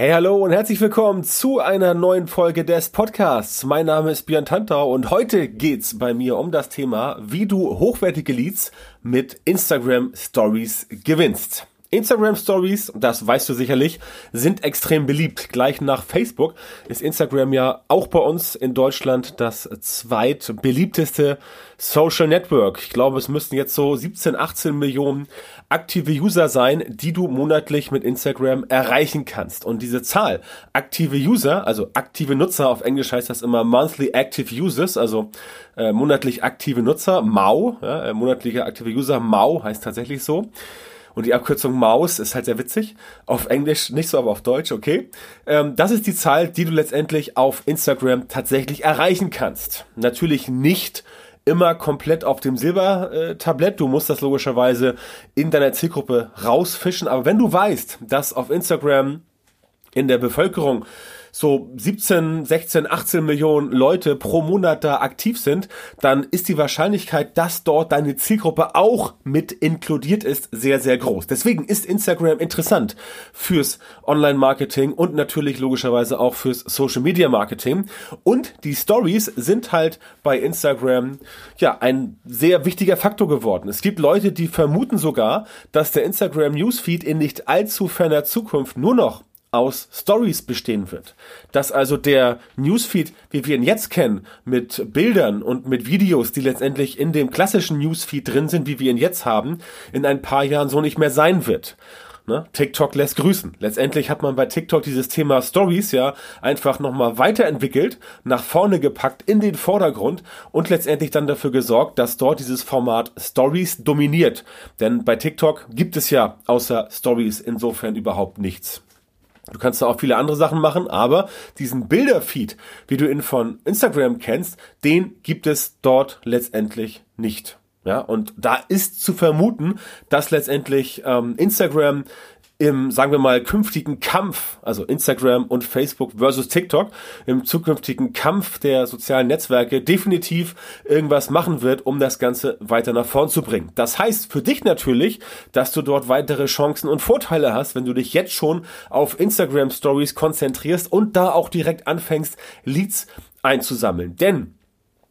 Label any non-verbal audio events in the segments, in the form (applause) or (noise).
Hey, hallo und herzlich willkommen zu einer neuen Folge des Podcasts. Mein Name ist Björn Tantau und heute geht's bei mir um das Thema, wie du hochwertige Leads mit Instagram Stories gewinnst. Instagram Stories, das weißt du sicherlich, sind extrem beliebt. Gleich nach Facebook ist Instagram ja auch bei uns in Deutschland das zweitbeliebteste Social Network. Ich glaube, es müssten jetzt so 17, 18 Millionen aktive User sein, die du monatlich mit Instagram erreichen kannst. Und diese Zahl, aktive User, also aktive Nutzer, auf Englisch heißt das immer Monthly Active Users, also äh, monatlich aktive Nutzer, MAU, ja, äh, monatliche aktive User, MAU heißt tatsächlich so und die Abkürzung Maus ist halt sehr witzig. Auf Englisch nicht so, aber auf Deutsch, okay. Ähm, das ist die Zahl, die du letztendlich auf Instagram tatsächlich erreichen kannst. Natürlich nicht immer komplett auf dem Silbertablett. Du musst das logischerweise in deiner Zielgruppe rausfischen. Aber wenn du weißt, dass auf Instagram in der Bevölkerung so 17, 16, 18 Millionen Leute pro Monat da aktiv sind, dann ist die Wahrscheinlichkeit, dass dort deine Zielgruppe auch mit inkludiert ist, sehr, sehr groß. Deswegen ist Instagram interessant fürs Online-Marketing und natürlich logischerweise auch fürs Social-Media-Marketing. Und die Stories sind halt bei Instagram ja ein sehr wichtiger Faktor geworden. Es gibt Leute, die vermuten sogar, dass der Instagram Newsfeed in nicht allzu ferner Zukunft nur noch aus Stories bestehen wird. Dass also der Newsfeed, wie wir ihn jetzt kennen, mit Bildern und mit Videos, die letztendlich in dem klassischen Newsfeed drin sind, wie wir ihn jetzt haben, in ein paar Jahren so nicht mehr sein wird. Ne? TikTok lässt grüßen. Letztendlich hat man bei TikTok dieses Thema Stories ja einfach nochmal weiterentwickelt, nach vorne gepackt, in den Vordergrund und letztendlich dann dafür gesorgt, dass dort dieses Format Stories dominiert. Denn bei TikTok gibt es ja außer Stories insofern überhaupt nichts. Du kannst da auch viele andere Sachen machen, aber diesen Bilderfeed, wie du ihn von Instagram kennst, den gibt es dort letztendlich nicht. Ja, und da ist zu vermuten, dass letztendlich ähm, Instagram im, sagen wir mal, künftigen Kampf, also Instagram und Facebook versus TikTok, im zukünftigen Kampf der sozialen Netzwerke definitiv irgendwas machen wird, um das Ganze weiter nach vorn zu bringen. Das heißt für dich natürlich, dass du dort weitere Chancen und Vorteile hast, wenn du dich jetzt schon auf Instagram Stories konzentrierst und da auch direkt anfängst, Leads einzusammeln. Denn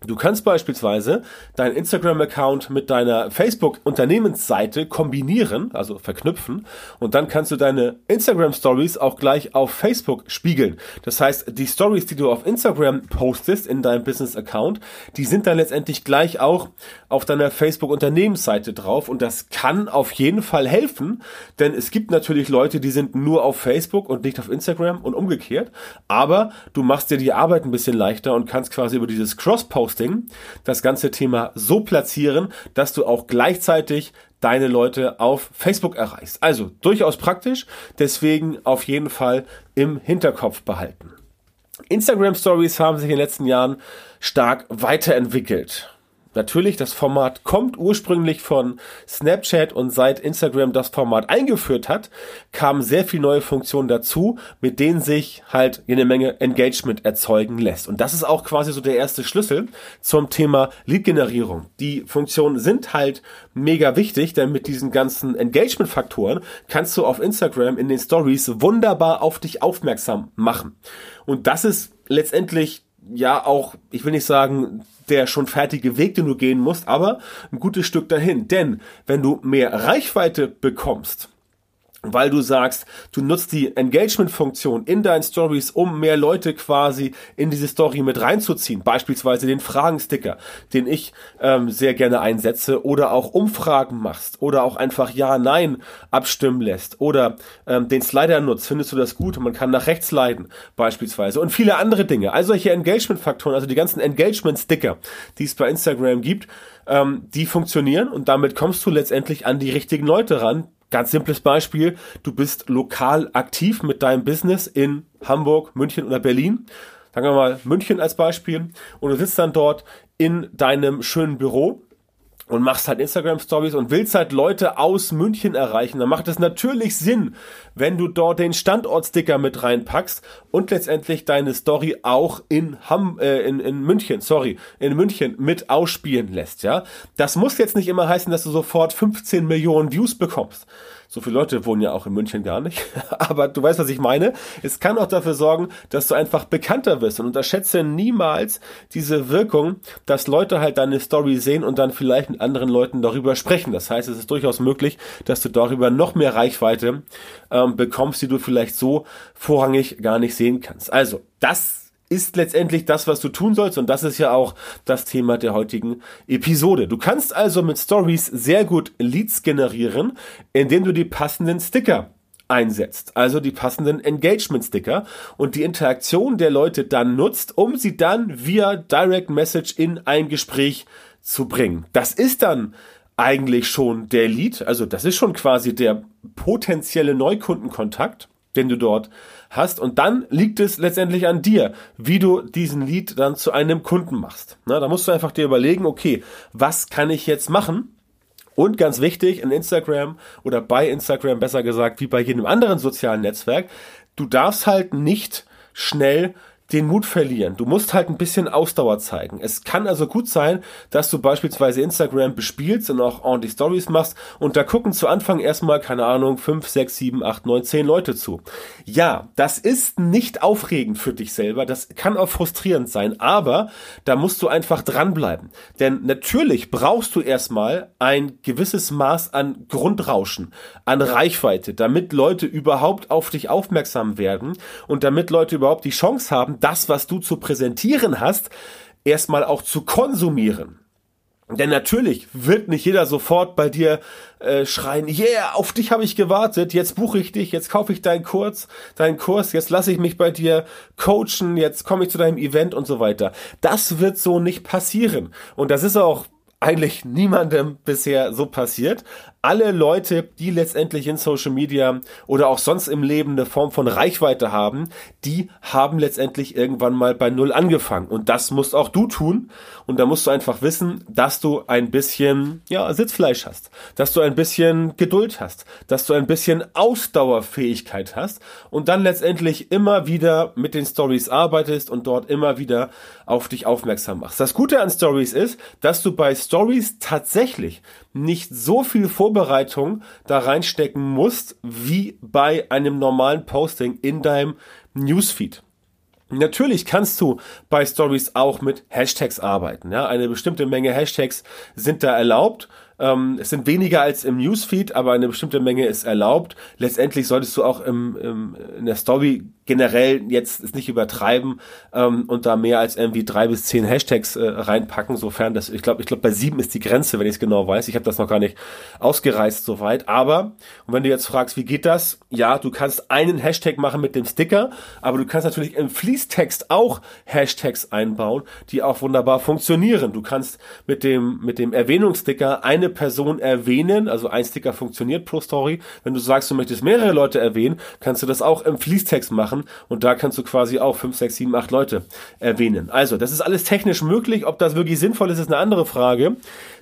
Du kannst beispielsweise deinen Instagram-Account mit deiner Facebook-Unternehmensseite kombinieren, also verknüpfen, und dann kannst du deine Instagram-Stories auch gleich auf Facebook spiegeln. Das heißt, die Stories, die du auf Instagram postest in deinem Business-Account, die sind dann letztendlich gleich auch auf deiner Facebook-Unternehmensseite drauf. Und das kann auf jeden Fall helfen, denn es gibt natürlich Leute, die sind nur auf Facebook und nicht auf Instagram und umgekehrt, aber du machst dir die Arbeit ein bisschen leichter und kannst quasi über dieses Cross-Post Posting das ganze Thema so platzieren, dass du auch gleichzeitig deine Leute auf Facebook erreichst. Also durchaus praktisch, deswegen auf jeden Fall im Hinterkopf behalten. Instagram Stories haben sich in den letzten Jahren stark weiterentwickelt. Natürlich, das Format kommt ursprünglich von Snapchat und seit Instagram das Format eingeführt hat, kamen sehr viele neue Funktionen dazu, mit denen sich halt eine Menge Engagement erzeugen lässt. Und das ist auch quasi so der erste Schlüssel zum Thema Lead-Generierung. Die Funktionen sind halt mega wichtig, denn mit diesen ganzen Engagement-Faktoren kannst du auf Instagram in den Stories wunderbar auf dich aufmerksam machen. Und das ist letztendlich ja auch, ich will nicht sagen, der schon fertige Weg, den du gehen musst, aber ein gutes Stück dahin. Denn wenn du mehr Reichweite bekommst, weil du sagst, du nutzt die Engagement-Funktion in deinen Stories, um mehr Leute quasi in diese Story mit reinzuziehen. Beispielsweise den Fragensticker, den ich ähm, sehr gerne einsetze, oder auch Umfragen machst, oder auch einfach Ja, Nein abstimmen lässt, oder ähm, den Slider nutzt. Findest du das gut? Man kann nach rechts leiten, beispielsweise, und viele andere Dinge. Also solche Engagement-Faktoren, also die ganzen Engagement-Sticker, die es bei Instagram gibt, ähm, die funktionieren und damit kommst du letztendlich an die richtigen Leute ran, Ganz simples Beispiel, du bist lokal aktiv mit deinem Business in Hamburg, München oder Berlin. Sagen wir mal München als Beispiel. Und du sitzt dann dort in deinem schönen Büro und machst halt Instagram Stories und willst halt Leute aus München erreichen, dann macht es natürlich Sinn, wenn du dort den Standortsticker mit reinpackst und letztendlich deine Story auch in Ham äh, in, in München, sorry, in München mit ausspielen lässt, ja? Das muss jetzt nicht immer heißen, dass du sofort 15 Millionen Views bekommst. So viele Leute wohnen ja auch in München gar nicht. (laughs) Aber du weißt, was ich meine. Es kann auch dafür sorgen, dass du einfach bekannter wirst und unterschätze niemals diese Wirkung, dass Leute halt deine Story sehen und dann vielleicht mit anderen Leuten darüber sprechen. Das heißt, es ist durchaus möglich, dass du darüber noch mehr Reichweite ähm, bekommst, die du vielleicht so vorrangig gar nicht sehen kannst. Also, das ist letztendlich das, was du tun sollst. Und das ist ja auch das Thema der heutigen Episode. Du kannst also mit Stories sehr gut Leads generieren, indem du die passenden Sticker einsetzt, also die passenden Engagement-Sticker und die Interaktion der Leute dann nutzt, um sie dann via Direct Message in ein Gespräch zu bringen. Das ist dann eigentlich schon der Lead, also das ist schon quasi der potenzielle Neukundenkontakt den du dort hast. Und dann liegt es letztendlich an dir, wie du diesen Lead dann zu einem Kunden machst. Na, da musst du einfach dir überlegen, okay, was kann ich jetzt machen? Und ganz wichtig, in Instagram oder bei Instagram besser gesagt, wie bei jedem anderen sozialen Netzwerk, du darfst halt nicht schnell den Mut verlieren. Du musst halt ein bisschen Ausdauer zeigen. Es kann also gut sein, dass du beispielsweise Instagram bespielst und auch ordentlich Stories machst und da gucken zu Anfang erstmal, keine Ahnung, 5, 6, 7, 8, 9, 10 Leute zu. Ja, das ist nicht aufregend für dich selber, das kann auch frustrierend sein, aber da musst du einfach dranbleiben. Denn natürlich brauchst du erstmal ein gewisses Maß an Grundrauschen, an Reichweite, damit Leute überhaupt auf dich aufmerksam werden und damit Leute überhaupt die Chance haben, das, was du zu präsentieren hast, erstmal auch zu konsumieren. Denn natürlich wird nicht jeder sofort bei dir äh, schreien, yeah, auf dich habe ich gewartet, jetzt buche ich dich, jetzt kaufe ich deinen Kurs, deinen Kurs, jetzt lasse ich mich bei dir coachen, jetzt komme ich zu deinem Event und so weiter. Das wird so nicht passieren. Und das ist auch eigentlich niemandem bisher so passiert alle Leute, die letztendlich in Social Media oder auch sonst im Leben eine Form von Reichweite haben, die haben letztendlich irgendwann mal bei Null angefangen. Und das musst auch du tun. Und da musst du einfach wissen, dass du ein bisschen, ja, Sitzfleisch hast, dass du ein bisschen Geduld hast, dass du ein bisschen Ausdauerfähigkeit hast und dann letztendlich immer wieder mit den Stories arbeitest und dort immer wieder auf dich aufmerksam machst. Das Gute an Stories ist, dass du bei Stories tatsächlich nicht so viel Vorbereitung da reinstecken musst, wie bei einem normalen Posting in deinem Newsfeed. Natürlich kannst du bei Stories auch mit Hashtags arbeiten. Ja, eine bestimmte Menge Hashtags sind da erlaubt. Ähm, es sind weniger als im Newsfeed, aber eine bestimmte Menge ist erlaubt. Letztendlich solltest du auch im, im, in der Story generell jetzt es nicht übertreiben ähm, und da mehr als irgendwie drei bis zehn Hashtags äh, reinpacken, sofern das, ich glaube, ich glaube bei sieben ist die Grenze, wenn ich es genau weiß. Ich habe das noch gar nicht ausgereizt soweit. Aber, und wenn du jetzt fragst, wie geht das? Ja, du kannst einen Hashtag machen mit dem Sticker, aber du kannst natürlich im Fließtext auch Hashtags einbauen, die auch wunderbar funktionieren. Du kannst mit dem, mit dem Erwähnungssticker eine Person erwähnen, also ein Sticker funktioniert pro Story. Wenn du sagst, du möchtest mehrere Leute erwähnen, kannst du das auch im Fließtext machen machen und da kannst du quasi auch 5, 6, 7, 8 Leute erwähnen. Also, das ist alles technisch möglich. Ob das wirklich sinnvoll ist, ist eine andere Frage.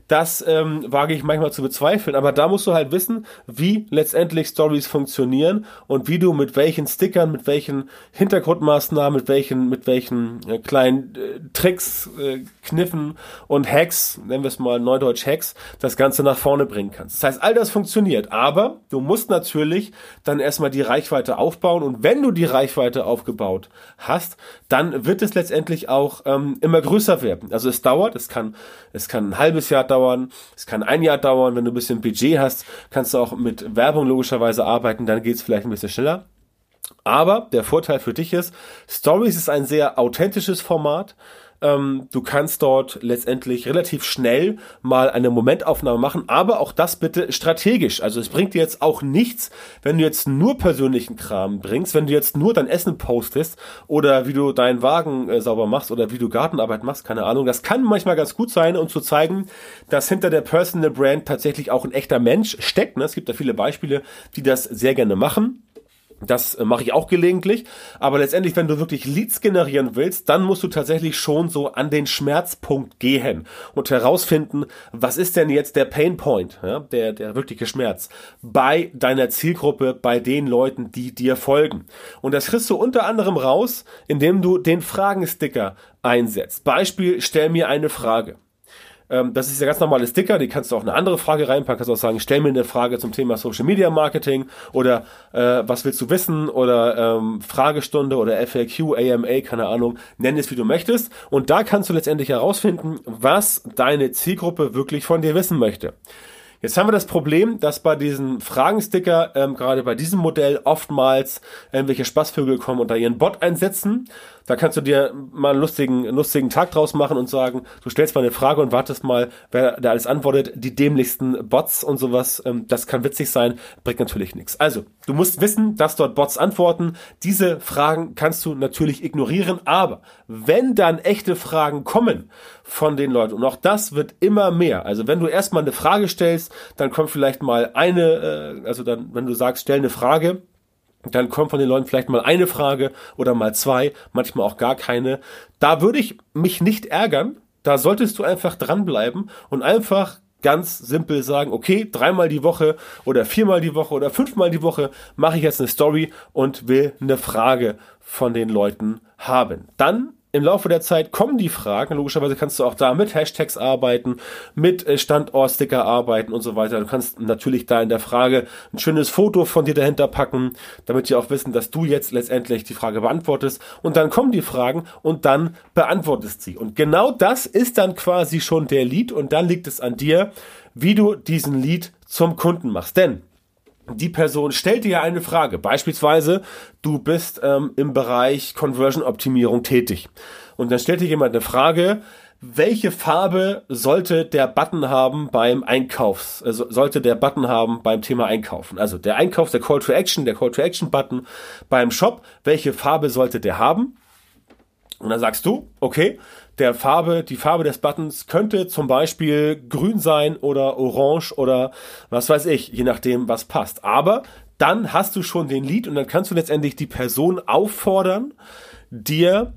Das ähm, wage ich manchmal zu bezweifeln, aber da musst du halt wissen, wie letztendlich Stories funktionieren und wie du mit welchen Stickern, mit welchen Hintergrundmaßnahmen, mit welchen, mit welchen äh, kleinen äh, Tricks, äh, Kniffen und Hacks, nennen wir es mal Neudeutsch Hacks, das Ganze nach vorne bringen kannst. Das heißt, all das funktioniert, aber du musst natürlich dann erstmal die Reichweite aufbauen und wenn du die Reichweite aufgebaut hast, dann wird es letztendlich auch ähm, immer größer werden. Also es dauert, es kann, es kann ein halbes Jahr dauern, dauern, es kann ein Jahr dauern, wenn du ein bisschen Budget hast, kannst du auch mit Werbung logischerweise arbeiten, dann geht es vielleicht ein bisschen schneller. Aber der Vorteil für dich ist, Stories ist ein sehr authentisches Format. Ähm, du kannst dort letztendlich relativ schnell mal eine Momentaufnahme machen, aber auch das bitte strategisch. Also es bringt dir jetzt auch nichts, wenn du jetzt nur persönlichen Kram bringst, wenn du jetzt nur dein Essen postest oder wie du deinen Wagen äh, sauber machst oder wie du Gartenarbeit machst, keine Ahnung. Das kann manchmal ganz gut sein, um zu zeigen, dass hinter der Personal Brand tatsächlich auch ein echter Mensch steckt. Ne? Es gibt da viele Beispiele, die das sehr gerne machen. Das äh, mache ich auch gelegentlich. Aber letztendlich, wenn du wirklich Leads generieren willst, dann musst du tatsächlich schon so an den Schmerzpunkt gehen und herausfinden, was ist denn jetzt der Pain Point, ja, der, der wirkliche Schmerz bei deiner Zielgruppe, bei den Leuten, die dir folgen. Und das kriegst du unter anderem raus, indem du den Fragensticker einsetzt. Beispiel, stell mir eine Frage. Ähm, das ist der ganz normale Sticker, die kannst du auch eine andere Frage reinpacken, kannst auch sagen, stell mir eine Frage zum Thema Social Media Marketing oder äh, was willst du wissen oder ähm, Fragestunde oder FAQ, AMA, keine Ahnung, nenn es wie du möchtest. Und da kannst du letztendlich herausfinden, was deine Zielgruppe wirklich von dir wissen möchte. Jetzt haben wir das Problem, dass bei diesen Fragensticker, ähm, gerade bei diesem Modell, oftmals irgendwelche Spaßvögel kommen und da ihren Bot einsetzen da kannst du dir mal einen lustigen, lustigen Tag draus machen und sagen, du stellst mal eine Frage und wartest mal, wer da alles antwortet. Die dämlichsten Bots und sowas, ähm, das kann witzig sein, bringt natürlich nichts. Also, du musst wissen, dass dort Bots antworten. Diese Fragen kannst du natürlich ignorieren, aber wenn dann echte Fragen kommen von den Leuten, und auch das wird immer mehr, also wenn du erstmal eine Frage stellst, dann kommt vielleicht mal eine, äh, also dann, wenn du sagst, stell eine Frage, dann kommt von den Leuten vielleicht mal eine Frage oder mal zwei, manchmal auch gar keine. Da würde ich mich nicht ärgern. Da solltest du einfach dranbleiben und einfach ganz simpel sagen, okay, dreimal die Woche oder viermal die Woche oder fünfmal die Woche mache ich jetzt eine Story und will eine Frage von den Leuten haben. Dann im Laufe der Zeit kommen die Fragen. Logischerweise kannst du auch da mit Hashtags arbeiten, mit äh, Standortsticker arbeiten und so weiter. Du kannst natürlich da in der Frage ein schönes Foto von dir dahinter packen, damit die auch wissen, dass du jetzt letztendlich die Frage beantwortest. Und dann kommen die Fragen und dann beantwortest sie. Und genau das ist dann quasi schon der Lead und dann liegt es an dir, wie du diesen Lead zum Kunden machst. Denn die Person stellt dir eine Frage. Beispielsweise, du bist ähm, im Bereich Conversion-Optimierung tätig. Und dann stellt dir jemand eine Frage, welche Farbe sollte der Button haben beim Einkaufs, also sollte der Button haben beim Thema Einkaufen? Also der Einkauf, der Call to Action, der Call to Action Button beim Shop, welche Farbe sollte der haben? Und dann sagst du, okay, der Farbe, die Farbe des Buttons könnte zum Beispiel grün sein oder orange oder was weiß ich, je nachdem, was passt. Aber dann hast du schon den Lead und dann kannst du letztendlich die Person auffordern, dir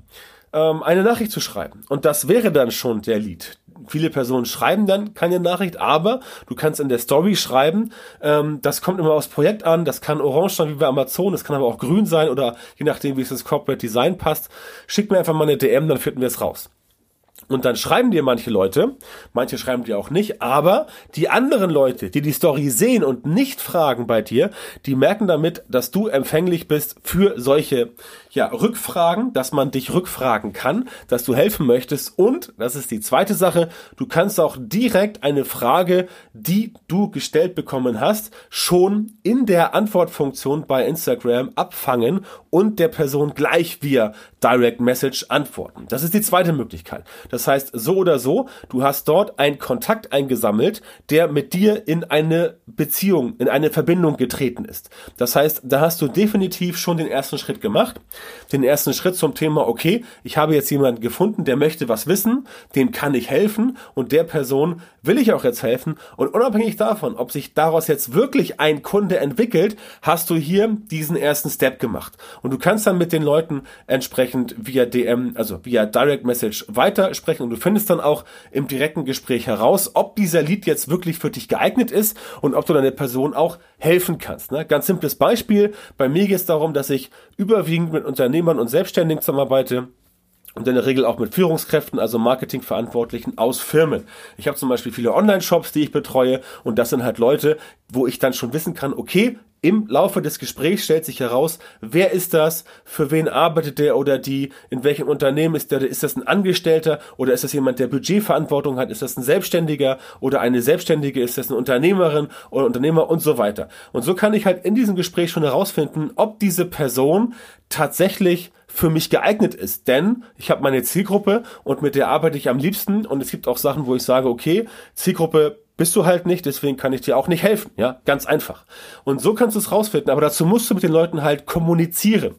ähm, eine Nachricht zu schreiben. Und das wäre dann schon der Lead. Viele Personen schreiben dann keine Nachricht, aber du kannst in der Story schreiben, ähm, das kommt immer aufs Projekt an, das kann orange sein wie bei Amazon, das kann aber auch grün sein oder je nachdem, wie es ins Corporate Design passt. Schick mir einfach mal eine DM, dann finden wir es raus. Und dann schreiben dir manche Leute, manche schreiben dir auch nicht, aber die anderen Leute, die die Story sehen und nicht fragen bei dir, die merken damit, dass du empfänglich bist für solche ja, Rückfragen, dass man dich rückfragen kann, dass du helfen möchtest und, das ist die zweite Sache, du kannst auch direkt eine Frage, die du gestellt bekommen hast, schon in der Antwortfunktion bei Instagram abfangen und der Person gleich via Direct Message antworten. Das ist die zweite Möglichkeit. Das heißt, so oder so, du hast dort einen Kontakt eingesammelt, der mit dir in eine Beziehung, in eine Verbindung getreten ist. Das heißt, da hast du definitiv schon den ersten Schritt gemacht. Den ersten Schritt zum Thema, okay, ich habe jetzt jemanden gefunden, der möchte was wissen, dem kann ich helfen und der Person will ich auch jetzt helfen. Und unabhängig davon, ob sich daraus jetzt wirklich ein Kunde entwickelt, hast du hier diesen ersten Step gemacht. Und du kannst dann mit den Leuten entsprechend via DM, also via Direct Message weitersprechen und du findest dann auch im direkten Gespräch heraus, ob dieser Lead jetzt wirklich für dich geeignet ist und ob du deiner Person auch helfen kannst. Ne? Ganz simples Beispiel. Bei mir geht es darum, dass ich überwiegend mit Unternehmern und Selbstständigen zusammenarbeite und in der Regel auch mit Führungskräften, also Marketingverantwortlichen aus Firmen. Ich habe zum Beispiel viele Online-Shops, die ich betreue und das sind halt Leute, wo ich dann schon wissen kann, okay, im Laufe des Gesprächs stellt sich heraus, wer ist das, für wen arbeitet der oder die, in welchem Unternehmen ist der, ist das ein Angestellter oder ist das jemand, der Budgetverantwortung hat, ist das ein Selbstständiger oder eine Selbstständige, ist das eine Unternehmerin oder Unternehmer und so weiter. Und so kann ich halt in diesem Gespräch schon herausfinden, ob diese Person tatsächlich für mich geeignet ist. Denn ich habe meine Zielgruppe und mit der arbeite ich am liebsten und es gibt auch Sachen, wo ich sage, okay, Zielgruppe bist du halt nicht, deswegen kann ich dir auch nicht helfen. Ja, ganz einfach. Und so kannst du es rausfinden, aber dazu musst du mit den Leuten halt kommunizieren.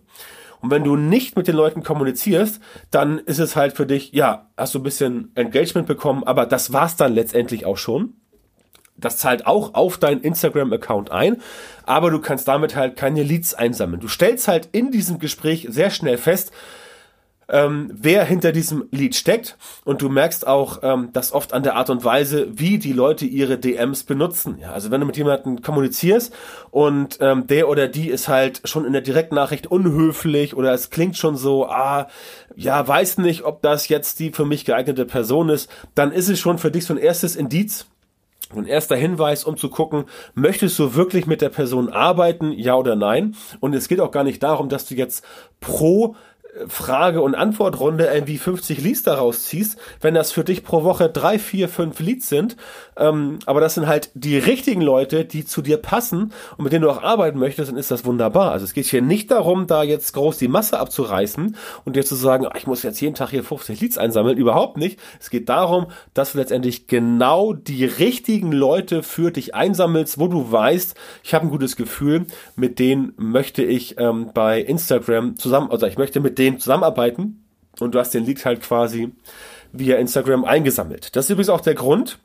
Und wenn du nicht mit den Leuten kommunizierst, dann ist es halt für dich, ja, hast du ein bisschen Engagement bekommen, aber das war's dann letztendlich auch schon. Das zahlt auch auf deinen Instagram-Account ein, aber du kannst damit halt keine Leads einsammeln. Du stellst halt in diesem Gespräch sehr schnell fest, ähm, wer hinter diesem Lied steckt und du merkst auch, ähm, dass oft an der Art und Weise, wie die Leute ihre DMs benutzen. Ja, also wenn du mit jemandem kommunizierst und ähm, der oder die ist halt schon in der Direktnachricht unhöflich oder es klingt schon so, ah, ja, weiß nicht, ob das jetzt die für mich geeignete Person ist, dann ist es schon für dich so ein erstes Indiz, ein erster Hinweis, um zu gucken, möchtest du wirklich mit der Person arbeiten, ja oder nein? Und es geht auch gar nicht darum, dass du jetzt pro Frage- und Antwortrunde irgendwie 50 Leads daraus ziehst, wenn das für dich pro Woche drei, vier, fünf Leads sind. Ähm, aber das sind halt die richtigen Leute, die zu dir passen und mit denen du auch arbeiten möchtest, dann ist das wunderbar. Also es geht hier nicht darum, da jetzt groß die Masse abzureißen und dir zu sagen, ach, ich muss jetzt jeden Tag hier 50 Leads einsammeln. Überhaupt nicht. Es geht darum, dass du letztendlich genau die richtigen Leute für dich einsammelst, wo du weißt, ich habe ein gutes Gefühl, mit denen möchte ich ähm, bei Instagram zusammen, also ich möchte mit denen denen zusammenarbeiten und du hast den Lead halt quasi via Instagram eingesammelt. Das ist übrigens auch der Grund,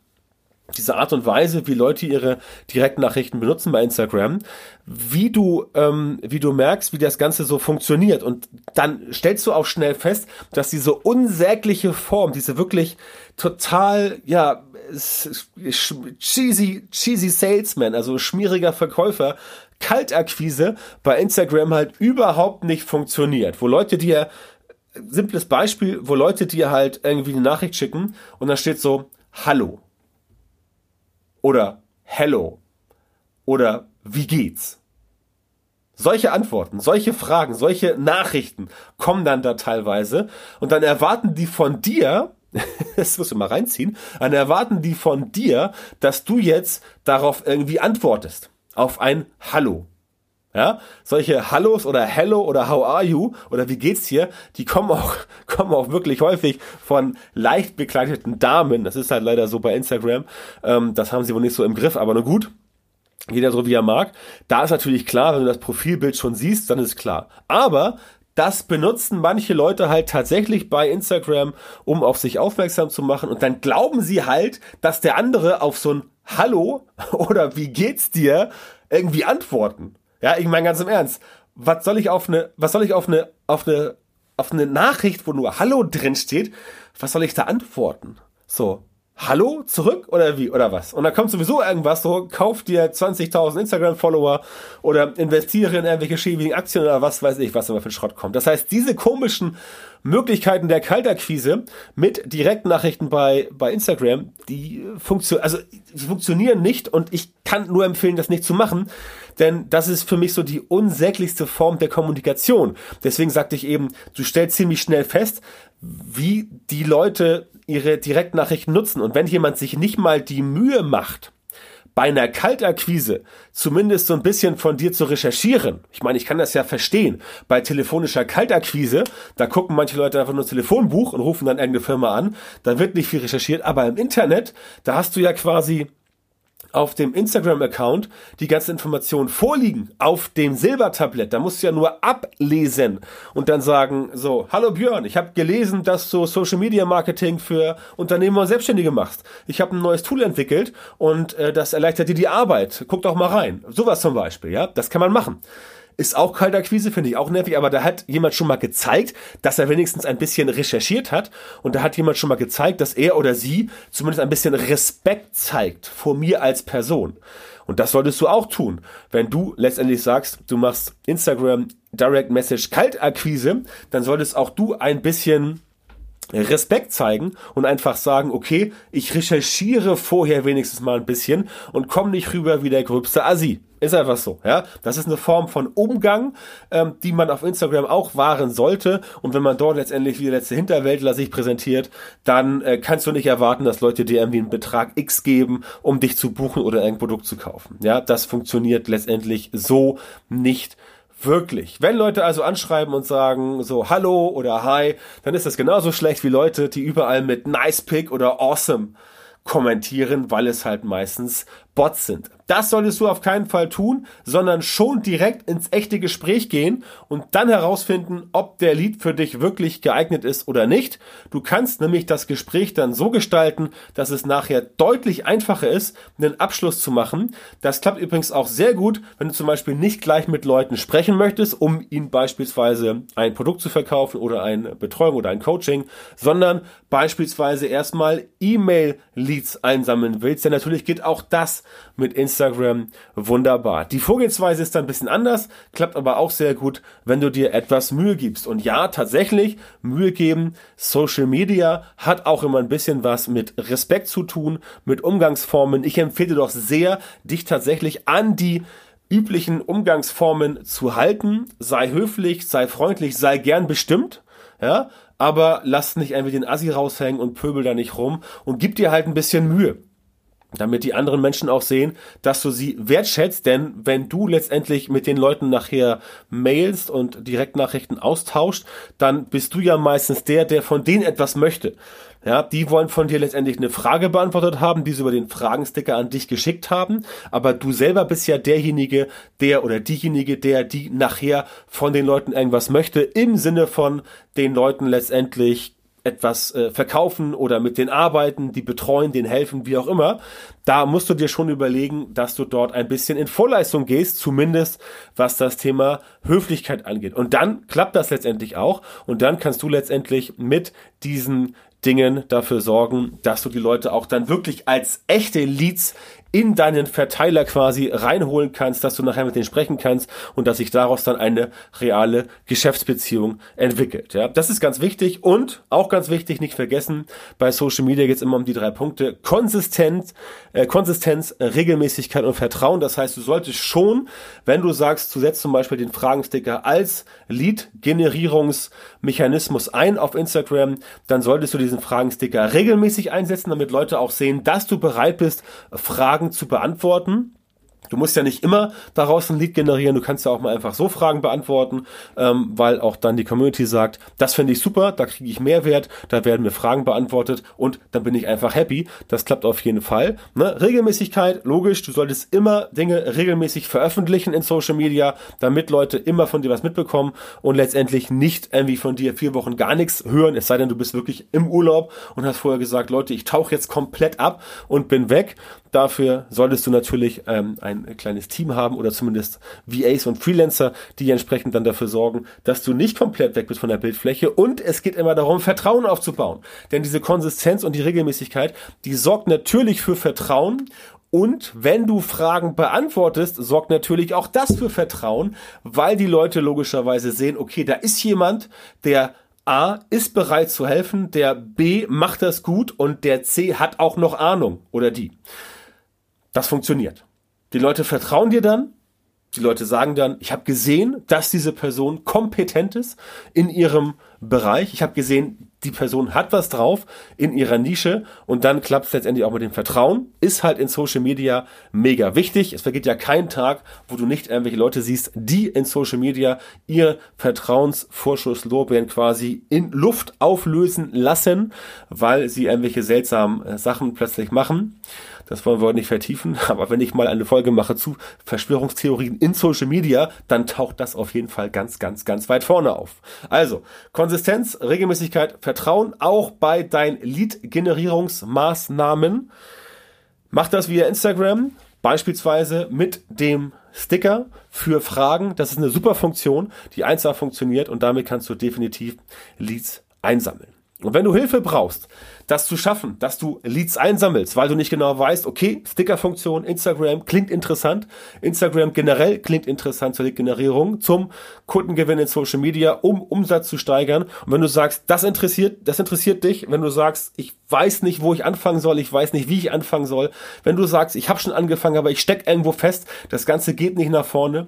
diese Art und Weise, wie Leute ihre Direktnachrichten benutzen bei Instagram, wie du, ähm, wie du merkst, wie das Ganze so funktioniert. Und dann stellst du auch schnell fest, dass diese unsägliche Form, diese wirklich total, ja, cheesy, cheesy Salesman, also schmieriger Verkäufer, Kaltakquise bei Instagram halt überhaupt nicht funktioniert. Wo Leute dir, simples Beispiel, wo Leute dir halt irgendwie eine Nachricht schicken und da steht so, Hallo. Oder Hello. Oder wie geht's? Solche Antworten, solche Fragen, solche Nachrichten kommen dann da teilweise und dann erwarten die von dir, (laughs) das musst du mal reinziehen, dann erwarten die von dir, dass du jetzt darauf irgendwie antwortest auf ein Hallo. Ja, solche Hallos oder Hello oder How are you oder wie geht's hier, die kommen auch, (laughs) kommen auch wirklich häufig von leicht bekleideten Damen. Das ist halt leider so bei Instagram. Ähm, das haben sie wohl nicht so im Griff, aber nur gut. Jeder so wie er mag. Da ist natürlich klar, wenn du das Profilbild schon siehst, dann ist klar. Aber das benutzen manche Leute halt tatsächlich bei Instagram, um auf sich aufmerksam zu machen. Und dann glauben sie halt, dass der andere auf so ein Hallo (laughs) oder wie geht's dir irgendwie antworten. Ja, ich meine ganz im Ernst. Was soll ich auf eine, was soll ich auf eine, auf eine, auf eine Nachricht, wo nur Hallo drin steht, was soll ich da antworten? So, Hallo zurück oder wie oder was? Und da kommt sowieso irgendwas so, kauf dir 20.000 Instagram-Follower oder investiere in irgendwelche schäbigen Aktien oder was weiß ich, was immer für ein Schrott kommt. Das heißt, diese komischen Möglichkeiten der Kaltakquise mit Direktnachrichten bei, bei Instagram, die, funktio also, die funktionieren nicht und ich kann nur empfehlen, das nicht zu machen, denn das ist für mich so die unsäglichste Form der Kommunikation. Deswegen sagte ich eben, du stellst ziemlich schnell fest, wie die Leute ihre Direktnachrichten nutzen. Und wenn jemand sich nicht mal die Mühe macht, bei einer Kaltakquise zumindest so ein bisschen von dir zu recherchieren. Ich meine, ich kann das ja verstehen. Bei telefonischer Kaltakquise, da gucken manche Leute einfach nur das Telefonbuch und rufen dann irgendeine Firma an. Da wird nicht viel recherchiert. Aber im Internet, da hast du ja quasi auf dem Instagram-Account die ganzen Informationen vorliegen auf dem Silbertablett. Da musst du ja nur ablesen und dann sagen, so, hallo Björn, ich habe gelesen, dass du Social Media Marketing für Unternehmer und Selbstständige machst. Ich habe ein neues Tool entwickelt und äh, das erleichtert dir die Arbeit. Guck doch mal rein. Sowas zum Beispiel, ja, das kann man machen. Ist auch Kaltakquise, finde ich auch nervig, aber da hat jemand schon mal gezeigt, dass er wenigstens ein bisschen recherchiert hat und da hat jemand schon mal gezeigt, dass er oder sie zumindest ein bisschen Respekt zeigt vor mir als Person. Und das solltest du auch tun. Wenn du letztendlich sagst, du machst Instagram Direct Message Kaltakquise, dann solltest auch du ein bisschen Respekt zeigen und einfach sagen, okay, ich recherchiere vorher wenigstens mal ein bisschen und komme nicht rüber wie der gröbste Assi. Ist einfach so, ja. Das ist eine Form von Umgang, ähm, die man auf Instagram auch wahren sollte. Und wenn man dort letztendlich wie der letzte Hinterwäldler sich präsentiert, dann äh, kannst du nicht erwarten, dass Leute dir irgendwie einen Betrag X geben, um dich zu buchen oder ein Produkt zu kaufen. Ja, das funktioniert letztendlich so nicht Wirklich. Wenn Leute also anschreiben und sagen so Hallo oder Hi, dann ist das genauso schlecht wie Leute, die überall mit Nice Pick oder Awesome kommentieren, weil es halt meistens Bots sind. Das solltest du auf keinen Fall tun, sondern schon direkt ins echte Gespräch gehen und dann herausfinden, ob der Lead für dich wirklich geeignet ist oder nicht. Du kannst nämlich das Gespräch dann so gestalten, dass es nachher deutlich einfacher ist, einen Abschluss zu machen. Das klappt übrigens auch sehr gut, wenn du zum Beispiel nicht gleich mit Leuten sprechen möchtest, um ihnen beispielsweise ein Produkt zu verkaufen oder eine Betreuung oder ein Coaching, sondern beispielsweise erstmal E-Mail-Leads einsammeln willst. Denn natürlich geht auch das mit Instagram wunderbar. Die Vorgehensweise ist dann ein bisschen anders, klappt aber auch sehr gut, wenn du dir etwas Mühe gibst. Und ja, tatsächlich, Mühe geben, Social Media hat auch immer ein bisschen was mit Respekt zu tun, mit Umgangsformen. Ich empfehle doch sehr, dich tatsächlich an die üblichen Umgangsformen zu halten. Sei höflich, sei freundlich, sei gern bestimmt. Ja, aber lass nicht irgendwie den Assi raushängen und pöbel da nicht rum und gib dir halt ein bisschen Mühe damit die anderen Menschen auch sehen, dass du sie wertschätzt, denn wenn du letztendlich mit den Leuten nachher mailst und Direktnachrichten austauscht, dann bist du ja meistens der, der von denen etwas möchte. Ja, die wollen von dir letztendlich eine Frage beantwortet haben, die sie über den Fragensticker an dich geschickt haben, aber du selber bist ja derjenige, der oder diejenige, der die nachher von den Leuten irgendwas möchte, im Sinne von den Leuten letztendlich etwas äh, verkaufen oder mit denen arbeiten, die betreuen, denen helfen, wie auch immer, da musst du dir schon überlegen, dass du dort ein bisschen in Vorleistung gehst, zumindest was das Thema Höflichkeit angeht. Und dann klappt das letztendlich auch und dann kannst du letztendlich mit diesen Dingen dafür sorgen, dass du die Leute auch dann wirklich als echte Leads in deinen Verteiler quasi reinholen kannst, dass du nachher mit denen sprechen kannst und dass sich daraus dann eine reale Geschäftsbeziehung entwickelt. Ja, das ist ganz wichtig und auch ganz wichtig, nicht vergessen, bei Social Media geht es immer um die drei Punkte. Konsistenz, äh, Konsistenz, Regelmäßigkeit und Vertrauen. Das heißt, du solltest schon, wenn du sagst, du setzt zum Beispiel den Fragensticker als Lead-Generierungsmechanismus ein auf Instagram, dann solltest du diesen Fragensticker regelmäßig einsetzen, damit Leute auch sehen, dass du bereit bist, Fragen Fragen zu beantworten Du musst ja nicht immer daraus ein Lied generieren, du kannst ja auch mal einfach so Fragen beantworten, ähm, weil auch dann die Community sagt, das finde ich super, da kriege ich Mehrwert, da werden mir Fragen beantwortet und dann bin ich einfach happy. Das klappt auf jeden Fall. Ne? Regelmäßigkeit, logisch, du solltest immer Dinge regelmäßig veröffentlichen in Social Media, damit Leute immer von dir was mitbekommen und letztendlich nicht irgendwie von dir vier Wochen gar nichts hören, es sei denn, du bist wirklich im Urlaub und hast vorher gesagt, Leute, ich tauche jetzt komplett ab und bin weg. Dafür solltest du natürlich ähm, ein kleines Team haben oder zumindest VAs und Freelancer, die entsprechend dann dafür sorgen, dass du nicht komplett weg bist von der Bildfläche. Und es geht immer darum, Vertrauen aufzubauen. Denn diese Konsistenz und die Regelmäßigkeit, die sorgt natürlich für Vertrauen und wenn du Fragen beantwortest, sorgt natürlich auch das für Vertrauen, weil die Leute logischerweise sehen, okay, da ist jemand, der A ist bereit zu helfen, der B macht das gut und der C hat auch noch Ahnung oder die. Das funktioniert. Die Leute vertrauen dir dann. Die Leute sagen dann, ich habe gesehen, dass diese Person kompetent ist in ihrem Bereich. Ich habe gesehen, die Person hat was drauf in ihrer Nische und dann klappt es letztendlich auch mit dem Vertrauen. Ist halt in Social Media mega wichtig. Es vergeht ja kein Tag, wo du nicht irgendwelche Leute siehst, die in Social Media ihr Vertrauensvorschusslorbeeren quasi in Luft auflösen lassen, weil sie irgendwelche seltsamen äh, Sachen plötzlich machen. Das wollen wir nicht vertiefen, (laughs) aber wenn ich mal eine Folge mache zu Verschwörungstheorien in Social Media, dann taucht das auf jeden Fall ganz, ganz, ganz weit vorne auf. Also, Konsistenz, Regelmäßigkeit, Vertrauen, auch bei deinen Lead-Generierungsmaßnahmen. Mach das via Instagram, beispielsweise mit dem Sticker für Fragen. Das ist eine super Funktion, die einfach funktioniert und damit kannst du definitiv Leads einsammeln. Und wenn du Hilfe brauchst, das zu schaffen, dass du Leads einsammelst, weil du nicht genau weißt, okay, Stickerfunktion, Instagram klingt interessant, Instagram generell klingt interessant zur Lead-Generierung, zum Kundengewinn in Social Media, um Umsatz zu steigern. Und wenn du sagst, das interessiert, das interessiert dich, wenn du sagst, ich weiß nicht, wo ich anfangen soll, ich weiß nicht, wie ich anfangen soll, wenn du sagst, ich habe schon angefangen, aber ich steck irgendwo fest, das Ganze geht nicht nach vorne,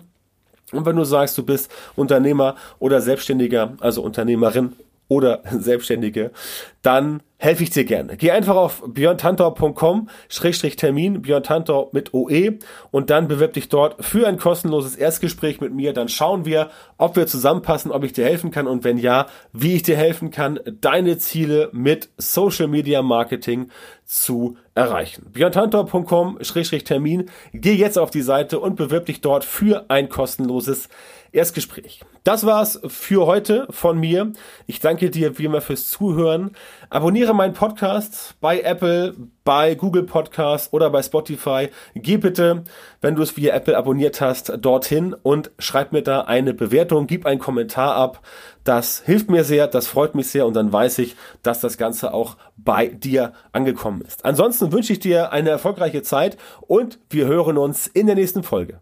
und wenn du sagst, du bist Unternehmer oder Selbstständiger, also Unternehmerin oder (laughs) Selbstständige, dann helfe ich dir gerne. Geh einfach auf björntantor.com Schrägstrich Termin, Björn Tantor mit OE und dann bewirb dich dort für ein kostenloses Erstgespräch mit mir. Dann schauen wir, ob wir zusammenpassen, ob ich dir helfen kann und wenn ja, wie ich dir helfen kann, deine Ziele mit Social Media Marketing zu erreichen. björntantor.com-termin. Geh jetzt auf die Seite und bewirb dich dort für ein kostenloses Erstgespräch. Das war's für heute von mir. Ich danke dir wie immer fürs Zuhören. Abonniere meinen Podcast bei Apple, bei Google Podcast oder bei Spotify. Geh bitte, wenn du es via Apple abonniert hast, dorthin und schreib mir da eine Bewertung, gib einen Kommentar ab. Das hilft mir sehr, das freut mich sehr und dann weiß ich, dass das Ganze auch bei dir angekommen ist. Ansonsten wünsche ich dir eine erfolgreiche Zeit und wir hören uns in der nächsten Folge.